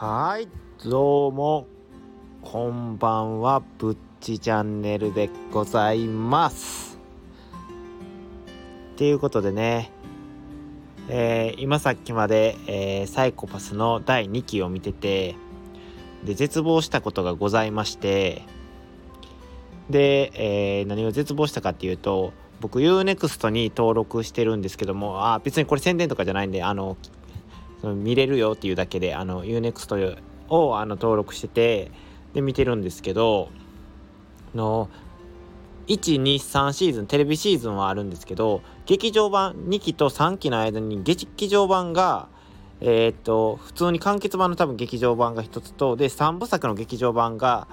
はいどうもこんばんはぶっちチャンネルでございます。っていうことでねえー、今さっきまで、えー、サイコパスの第2期を見ててで絶望したことがございましてで、えー、何を絶望したかっていうと僕 UNEXT に登録してるんですけどもあ別にこれ宣伝とかじゃないんであの見れるよっていうだけであの UNEXT をあの登録しててで見てるんですけどの123シーズンテレビシーズンはあるんですけど劇場版2期と3期の間に劇場版がえー、っと普通に完結版の多分劇場版が1つとで3部作の劇場版が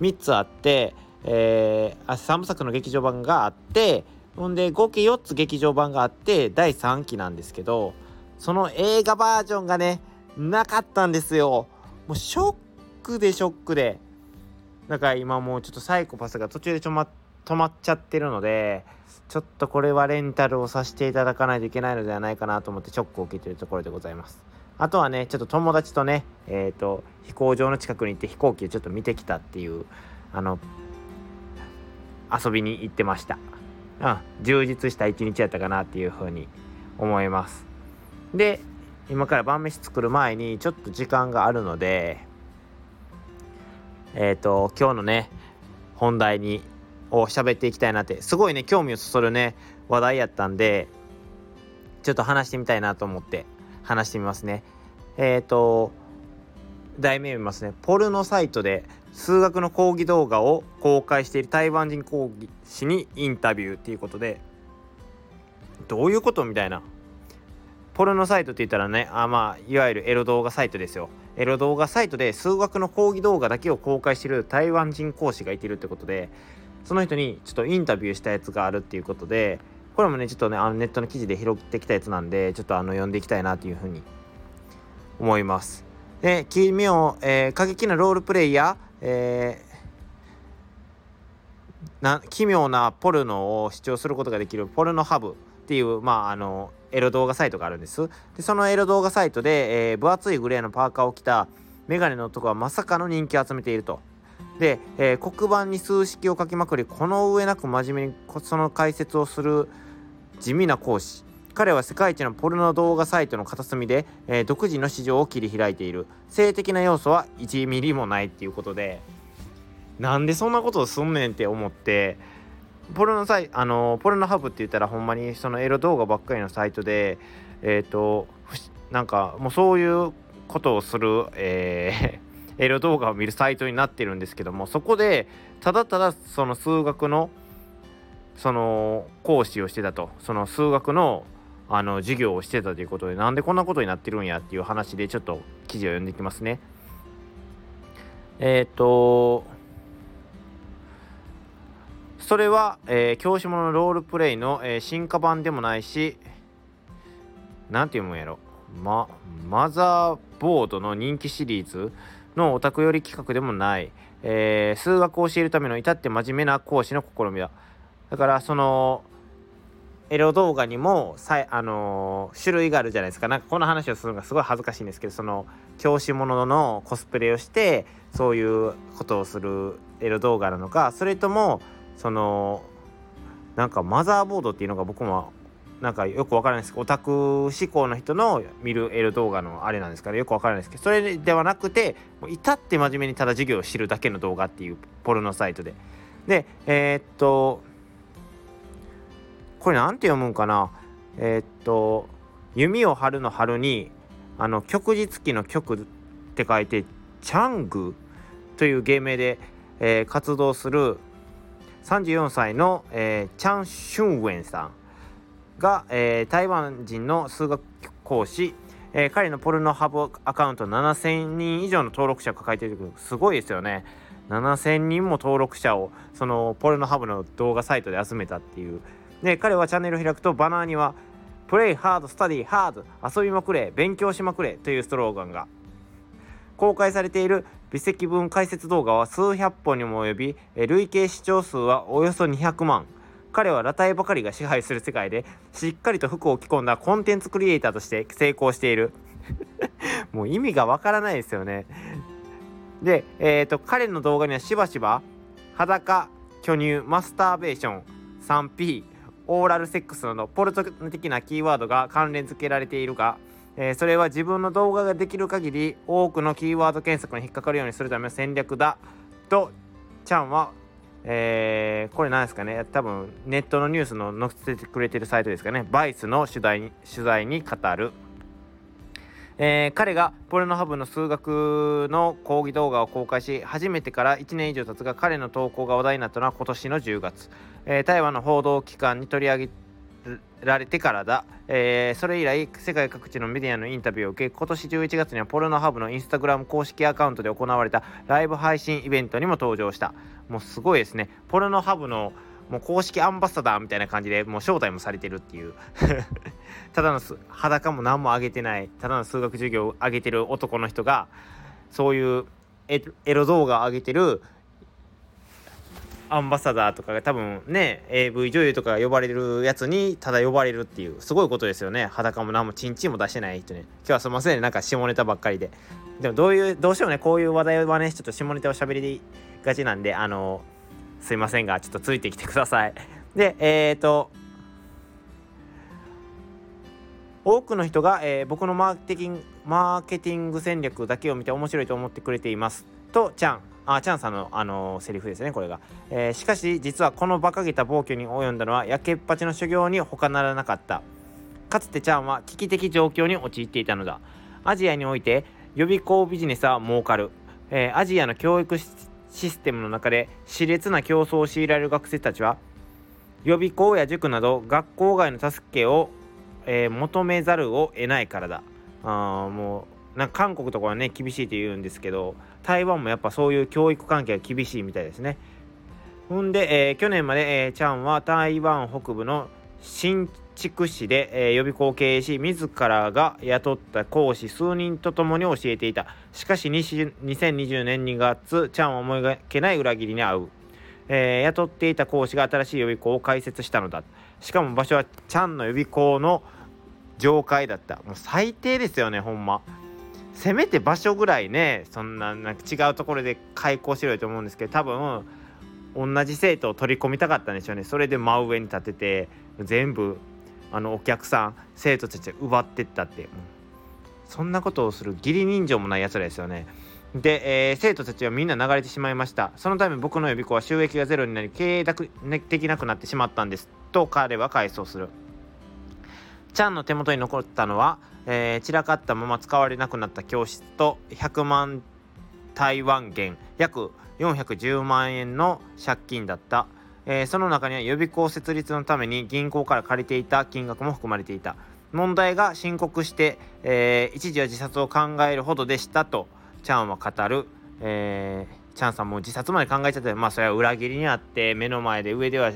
3つあって、えー、あ3部作の劇場版があってほんで合計4つ劇場版があって第3期なんですけどその映画バージョンがねなかったんですよ。もうショックでショックで。だから今もうちょっとサイコパスが途中でちょま止まっちゃってるのでちょっとこれはレンタルをさせていただかないといけないのではないかなと思ってショックを受けてるところでございます。あとはねちょっと友達とねえっ、ー、と飛行場の近くに行って飛行機をちょっと見てきたっていうあの遊びに行ってました。うん充実した一日やったかなっていうふうに思います。で今から晩飯作る前にちょっと時間があるのでえっ、ー、と今日のね本題にを喋っていきたいなってすごいね興味をそそるね話題やったんでちょっと話してみたいなと思って話してみますね。えっ、ー、と題名見ますね。ポルノサイトで数学の講義動画を公開している台湾人講義師にインタビューっていうことでどういうことみたいな。ポルノサイトって言ったらねあまあいわゆるエロ動画サイトですよ。エロ動画サイトで数学の講義動画だけを公開している台湾人講師がいてるってことでその人にちょっとインタビューしたやつがあるっていうことでこれもねちょっとねあのネットの記事で拾ってきたやつなんでちょっとあの読んでいきたいなというふうに思います。で奇妙、えー、過激なロールプレイや、えー、な奇妙なポルノを視聴することができるポルノハブっていうまああのエロ動画サイトがあるんです。でそのエロ動画サイトで、えー、分厚いグレーのパーカーを着たメガネの男はまさかの人気を集めていると。で、えー、黒板に数式を書きまくりこの上なく真面目にその解説をする地味な講師。彼は世界一のポルノ動画サイトの片隅で、えー、独自の市場を切り開いている。性的な要素は1ミリもないっていうことで。なんでそんなことをすんねんって思ってポルノサイあのポルノハブって言ったらほんまにそのエロ動画ばっかりのサイトでえっ、ー、となんかもうそういうことをする、えー、エロ動画を見るサイトになってるんですけどもそこでただただその数学のその講師をしてたとその数学のあの授業をしてたということでなんでこんなことになってるんやっていう話でちょっと記事を読んでいきますね。えっ、ー、とそれは、えー、教師ものロールプレイの、えー、進化版でもないし何て読むんやろ、ま、マザーボードの人気シリーズのオタク寄り企画でもない、えー、数学を教えるための至って真面目な講師の試みだ。だからそのエロ動画にもさあのー、種類があるじゃないですか。なんかこの話をするのがすごい恥ずかしいんですけどその教師もののコスプレをしてそういうことをするエロ動画なのかそれともそのなんかマザーボードっていうのが僕もなんかよくわからないですけどオタク志向の人の見るエロ動画のあれなんですからよくわからないですけどそれではなくてもう至って真面目にただ授業を知るだけの動画っていうポルノサイトで。でえー、っとこれ何て読むんかな？えー、っと弓を張るの春にあの旭日記の曲って書いてチャングという芸名で、えー、活動する34歳の、えー、チャン・シュンウェンさんが、えー、台湾人の数学講師、えー、彼のポルノハブアカウント7000人以上の登録者を抱えているすごいですよね。7000人も登録者をそのポルノハブの動画サイトで集めたっていう。で彼はチャンネルを開くとバナーには「プレイハードスタディハード遊びまくれ勉強しまくれ」というストローガンが公開されている微積分解説動画は数百本にも及び累計視聴数はおよそ200万。彼は裸体ばかりが支配する世界でしっかりと服を着込んだコンテンツクリエイターとして成功している。もう意味がわからないですよね。で、えーと、彼の動画にはしばしば裸巨乳マスターベーション 3P オーラルセックスなどポルト的なキーワードが関連付けられているが、えー、それは自分の動画ができる限り多くのキーワード検索に引っかかるようにするための戦略だとちゃんは、えー、これ何ですかね。多分ネットのニュースの載せてくれてるサイトですかね。バイスの取材に取材に語る。えー、彼がポルノハブの数学の講義動画を公開し始めてから1年以上経つが彼の投稿が話題になったのは今年の10月、えー、台湾の報道機関に取り上げられてからだ、えー、それ以来世界各地のメディアのインタビューを受け今年11月にはポルノハブのインスタグラム公式アカウントで行われたライブ配信イベントにも登場した。もうすごいですね。ポルノハブのもう公式アンバサダーみたいな感じでもう招待もされてるっていう。ただの裸も何も上げてないただの数学授業を上げてる男の人がそういうエロ動画を上げてるアンバサダーとかが多分ね AV 女優とか呼ばれるやつにただ呼ばれるっていうすごいことですよね。裸も何もチンチンも出してない人ね今日はすいませんなんか下ネタばっかりで。でもどういうどうしてもね。こういう話題はねちょっと下ネタを喋りがちなんであのすいませんがちょっとついてきてください。でえっ、ー、と多くの人が、えー、僕のマーケティングマーケティング戦略だけを見て面白いと思ってくれています。とちゃん。あチャンさんの、あのー、セリフですねこれが、えー、しかし実はこの馬鹿げた暴挙に及んだのは焼けっぱちの修行に他ならなかった。かつてチャンは危機的状況に陥っていたのだ。アジアにおいて予備校ビジネスは儲かる、えー、アジアの教育システムの中で熾烈な競争を強いられる学生たちは予備校や塾など学校外の助けを、えー、求めざるを得ないからだ。あもうなんか韓国とかはね厳しいと言うんですけど台湾もやっぱそういう教育関係が厳しいみたいですね。ほんで、えー、去年まで、えー、チャンは台湾北部の新築市で、えー、予備校を経営し自らが雇った講師数人と共に教えていた。しかし2020年2月チャンは思いがけない裏切りに遭う、えー、雇っていた講師が新しい予備校を開設したのだ。しかも場所はチャンの予備校の上階だった。もう最低ですよねほんま。せめて場所ぐらいねそんななんか違うところで開校しろよと思うんですけど多分同じ生徒を取り込みたかったんでしょうね。それで真上に立てて全部あのお客さん生徒たち奪ってったって。そんなことをする義理人情もないやつらですよね。で、えー、生徒たちはみんな流れてしまいました。そのため僕の予備校は収益がゼロになり経営できなくなってしまったんです。と彼は回想する。ちゃんの手元に残ったのは、えー、散らかったまま使われなくなった教室と100万台湾元約410万円の借金だった。えー、その中には予備校設立のために銀行から借りていた金額も含まれていた。問題が深刻して、えー、一時は自殺を考えるほどでしたとチャンは語る、えー、チャンさんも自殺まで考えちゃってまあそれは裏切りにあって目の前で上では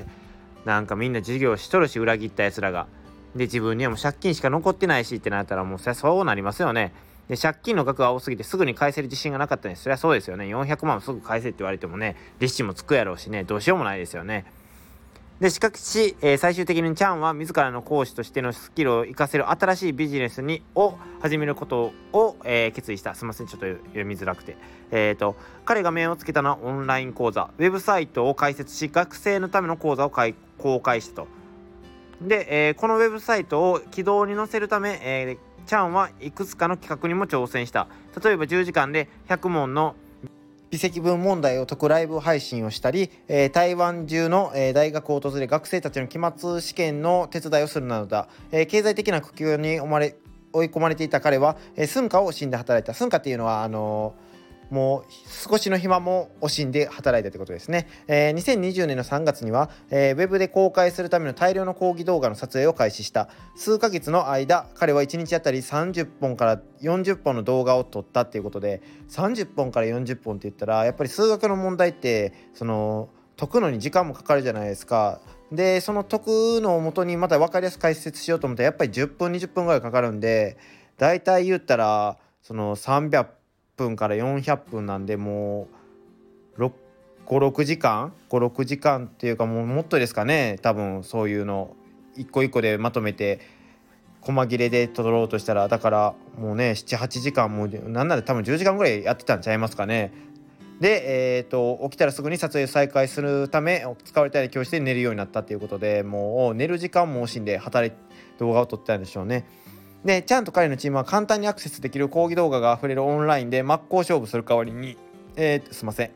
なんかみんな授業しとるし裏切ったやつらが。で自分にはもう借金しか残ってないしってなったらもうそりゃそうなりますよね。で借金の額が多すぎてすぐに返せる自信がなかったんですそりゃそうですよね。400万すぐ返せって言われてもね利子もつくやろうしね。どうしようもないですよね。でしかし、えー、最終的にチャンは自らの講師としてのスキルを活かせる新しいビジネスにを始めることを、えー、決意した。すみません。ちょっと読みづらくて。えっ、ー、と彼が目をつけたのはオンライン講座。ウェブサイトを開設し学生のための講座を公開したと。で、えこのウェブサイトを軌道に乗せるため、えーチャンはいくつかの企画にも挑戦した。例えば10時間で100問の微積分問題を解くライブ配信をしたり、えー、台湾中の、えー、大学を訪れ学生たちの期末試験の手伝いをするなどだ、えー、経済的な苦境に追い込まれていた彼は、えー、寸暇を惜しんで働いた。寸暇っていうのはあのーもう少しの暇も惜しんで働いたということですね、えー、2020年の3月には、えー、ウェブで公開するための大量の講義動画の撮影を開始した。数ヶ月の間彼は1日あたり30本から40本の動画を撮ったっていうことで30本から40本って言ったらやっぱり数学の問題ってその解くのに時間もかかるじゃないですか。でその解くのをもとにまた分かりやすく解説しようと思ったらやっぱり10分20分ぐらいかかるんで大体言ったらその300分から400分なんでもう56時間？56時間っていうかもうもっとですかね。多分そういうの。一個一個でまとめて細切れで撮ろうとしたら。だからもうね78時間もうなんなら多分10時間ぐらいやってたんちゃいますかね。で、えーと、起きたらすぐに撮影再開するため使われたい教室で寝るようになったっていうことでもう寝る時間も惜しんで働い動画を撮ってたんでしょうね。でちゃんと彼のチームは簡単にアクセスできる講義動画があふれるオンラインで真っ向勝負する代わりに、えー、すいません。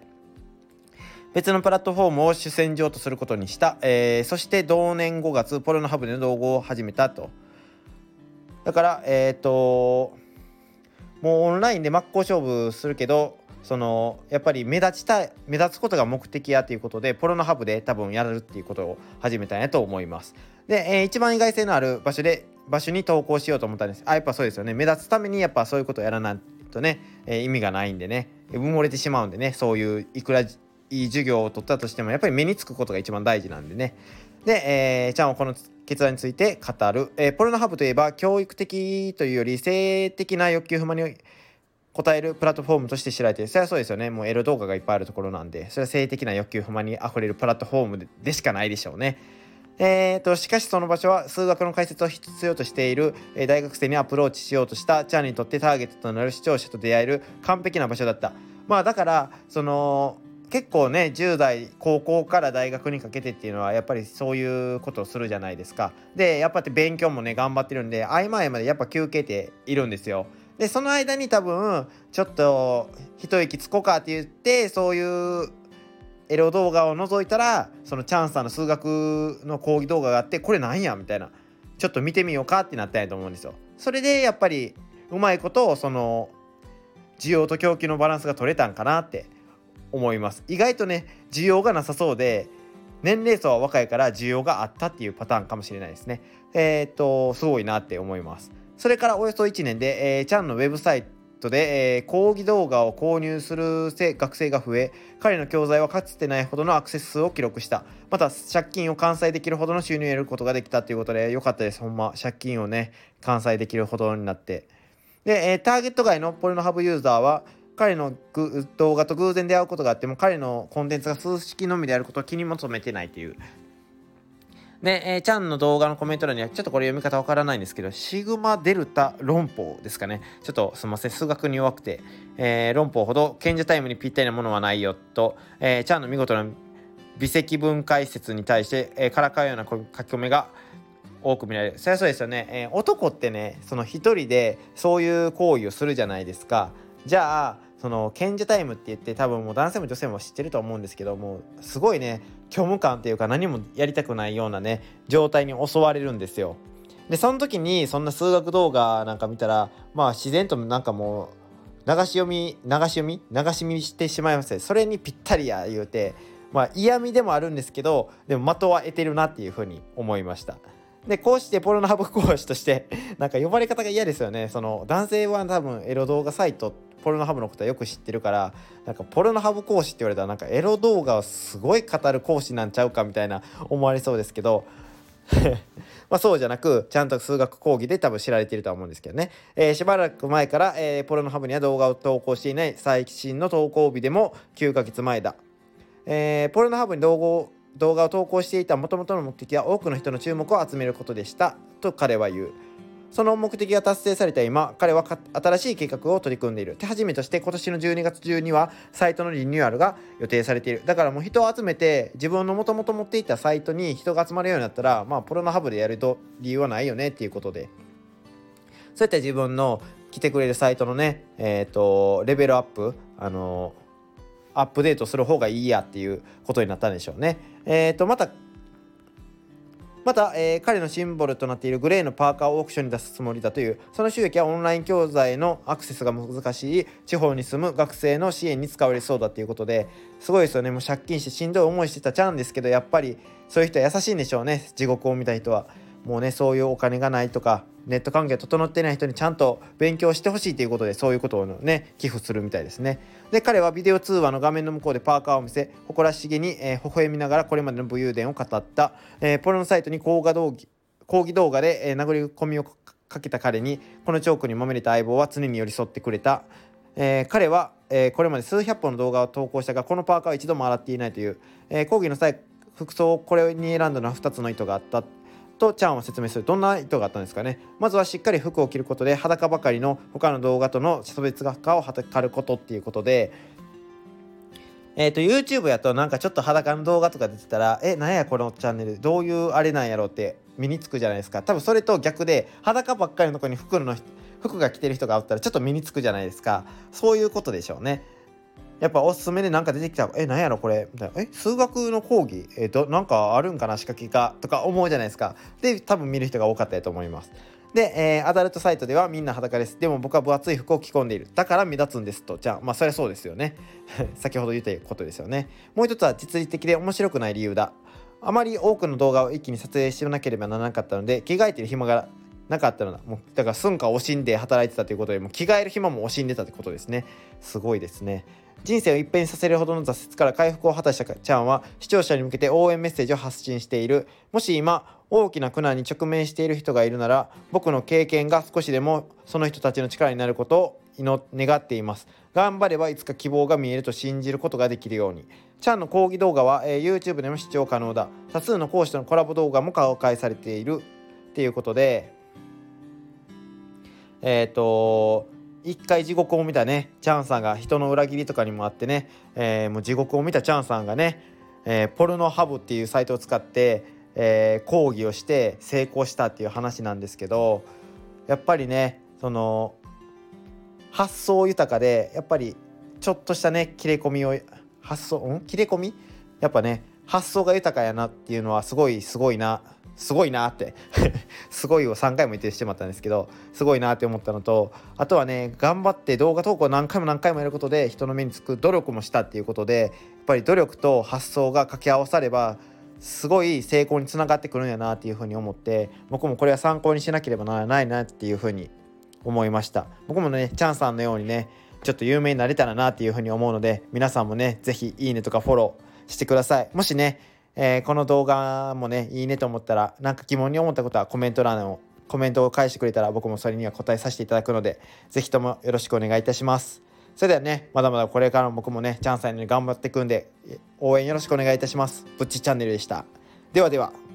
別のプラットフォームを主戦場とすることにした、えー、そして同年5月ポルノハブでの動画を始めたと。だからえっ、ー、ともうオンラインで真っ向勝負するけどそのやっぱり目立ちたい目立つことが目的やということでポロノハブで多分やるっていうことを始めたんやと思います。で、えー、一番意外性のある場所で場所に投稿しようと思ったんです。あやっぱそうですよね。目立つためにやっぱそういうことをやらないとね、え、意味がないんでね。埋もれてしまうんでね。そういういくらいい授業を取ったとしてもやっぱり目につくことが一番大事なんでね。で、えー、ちゃんはこの決断について語る、えー、ポルノハブといえば教育的というより性的な欲求不満に答えるプラットフォームとして知られてる。それはそうですよね。もうエロ動画がいっぱいあるところなんで。それは性的な欲求不満にあふれるプラットフォームでしかないでしょうね。えーと、しかしその場所は数学の解説を必要としている、え、大学生にアプローチしようとしたチャンにとってターゲットとなる視聴者と出会える完璧な場所だった。まあだからその結構ね10代高校から大学にかけてっていうのはやっぱりそういうことをするじゃないですか。でやっぱり勉強もね頑張ってるんで合間合間でやっぱ休憩ているんですよ。でその間に多分ちょっと一息つこうかって言ってそういうエロ動画を覗いたらそのチャンさんの数学の講義動画があってこれなんやみたいなちょっと見てみようかってなったんやと思うんですよ。それでやっぱりうまいことをその需要と供給のバランスが取れたんかなって思います。意外とね需要がなさそうで年齢層は若いから需要があったっていうパターンかもしれないですね。えー、っとすごいなって思います。それからおよそ1年で、えー、チャンのウェブサイトトで、えー、講義動画を購入する学生が増え彼の教材はかつてないほどのアクセス数を記録した。また借金を完済できるほどの収入を得ることができたということで良かったです。ほんま借金をね完済できるほどになって。で、えー、ターゲット外のポルノハブユーザーは彼の動画と偶然出会うことがあっても彼のコンテンツが数式のみであることを気にも留めてないという。で、えー、チャンの動画のコメント欄にはちょっとこれ読み方わからないんですけど、シグマデルタ論法ですかね。ちょっとすみません、数学に弱くて、えー、論法ほど賢者タイムにぴったりなものはないよと、えー、チャンの見事な微積分解説に対して、えー、からかうような書き込みが多く見られる。そりゃそうですよね。えー、男ってね、その一人でそういう行為をするじゃないですか。じゃあ、その賢者タイムって言って多分もう男性も女性も知ってると思うんですけどもすごいね虚無感っていうか何もやりたくないようなね状態に襲われるんですよ。でその時にそんな数学動画なんか見たらまあ自然となんかもう流し読み流し読み流し見してしまいますねそれにぴったりや言うてまあ嫌味でもあるんですけどでも的は得てるなっていうふうに思いました。でこうしてポルノハブ講師としてなんか呼ばれ方が嫌ですよねその男性は多分エロ動画サイトポルノハブのことはよく知ってるからなんかポルノハブ講師って言われたらなんかエロ動画をすごい語る講師なんちゃうかみたいな思われそうですけど まあそうじゃなくちゃんと数学講義で多分知られているとは思うんですけどね、えー、しばらく前から、えー、ポルノハブには動画を投稿していない最新の投稿日でも9ヶ月前だ、えー、ポルノハブに動画動画を投稿していたもともとの目的は多くの人の注目を集めることでした。と彼は言う。その目的が達成された今彼は新しい計画を取り組んでいる。手始めとして今年の12月中にはサイトのリニューアルが予定されている。だからもう人を集めて自分のもともと持っていたサイトに人が集まるようになったらまあプロのハブでやると理由はないよねっていうことで。そうやって自分の来てくれるサイトのねえっ、ー、とレベルアップあのアップデートする方がいいやっていうことになったんでしょうね。えっ、ー、とまたまた、えー、彼のシンボルとなっているグレーのパーカーをオークションに出すつもりだというその収益はオンライン教材のアクセスが難しい地方に住む学生の支援に使われそうだということですごいですよねもう借金してしんどい思いしてたちゃうんですけどやっぱりそういう人は優しいんでしょうね地獄を見た人は。もうねそういうお金がないとかネット関係整ってない人にちゃんと勉強してほしいということでそういうことをね寄付するみたいですね。で彼はビデオ通話の画面の向こうでパーカーを見せ誇らしげに、えー、微笑みながらこれまでの武勇伝を語った、えー、ポロのサイトに講画動講義動画で、えー、殴り込みをかけた彼にこのチョークにまみれた相棒は常に寄り添ってくれた、えー、彼は、えー、これまで数百本の動画を投稿したがこのパーカーは一度も洗っていないという、えー、講義の際服装をこれに選んだのは2つの意図があった。とチャンは説明する。どんな意図があったんですかね。まずはしっかり服を着ることで裸ばかりの他の動画との差別化を図ることっていうことで。えーと、YouTube やとなんかちょっと裸の動画とか出てたらえなんやこのチャンネル。どういうあれなんやろうって身につくじゃないですか。多分それと逆で裸ばっかりのとこに服の服が着てる人がおったらちょっと身につくじゃないですか。そういうことでしょうね。やっぱおすすめで何か出てきたら「え何やろこれ」みたいな「え数学の講義？えどなんかあるんかな仕掛けが」とか思うじゃないですかで多分見る人が多かったと思いますで、えー、アダルトサイトではみんな裸です。でも僕は分厚い服を着込んでいる。だから目立つんですと。じゃあ、まあそれはそうですよね。先ほど言ったことですよね。もう一つは実利的で面白くない理由だ。あまり多くの動画を一気に撮影しなければならなかったので、着替えてる暇がなかったのだ。もうだから寸暇惜しんで働いてたということで、も着替える暇も惜しんでたということですね。すごいですね。人生を一変させるほどの挫折から回復を果たしたちゃんは視聴者に向けて応援メッセージを発信しているもし今大きな苦難に直面している人がいるなら僕の経験が少しでもその人たちの力になることを祈願っています。頑張ればいつか希望が見えると信じることができるようにちゃんの講義動画は、えー、YouTube でも視聴可能だ。多数の講師とのコラボ動画も公開されているっていうことでえっ、ー、と一回地獄を見たねチャンさんが人の裏切りとかにもあってね、えー、もう地獄を見たチャンさんがね、えー、ポルノハブっていうサイトを使って、えー、講義をして成功したっていう話なんですけどやっぱりねその発想豊かでやっぱりちょっとしたね切れ込みを発想ん？切れ込み？やっぱね発想が豊かやなっていうのはすごいすごいな。すごいなって。すごいを3回も言ってしまったんですけどすごいなって思ったのとあとはね頑張って動画投稿何回も何回もやることで人の目につく努力もしたっていうことでやっぱり努力と発想が掛け合わさればすごい成功につながってくるんやなっていうふうに思って僕もこれは参考にしなければならないなっていうふうに思いました。僕もねチャンさんのようにねちょっと有名になれたらなっていうふうに思うので皆さんもね是非いいねとかフォローしてください。もしねえー、この動画もねいいねと思ったらなんか疑問に思ったことはコメント欄をコメントを返してくれたら僕もそれには答えさせていただくので是非ともよろしくお願いいたします。それではねまだまだこれからも僕もねチャンスさんに頑張っていくんで応援よろしくお願いいたします。ぶっちチャンネルでした。ではでは。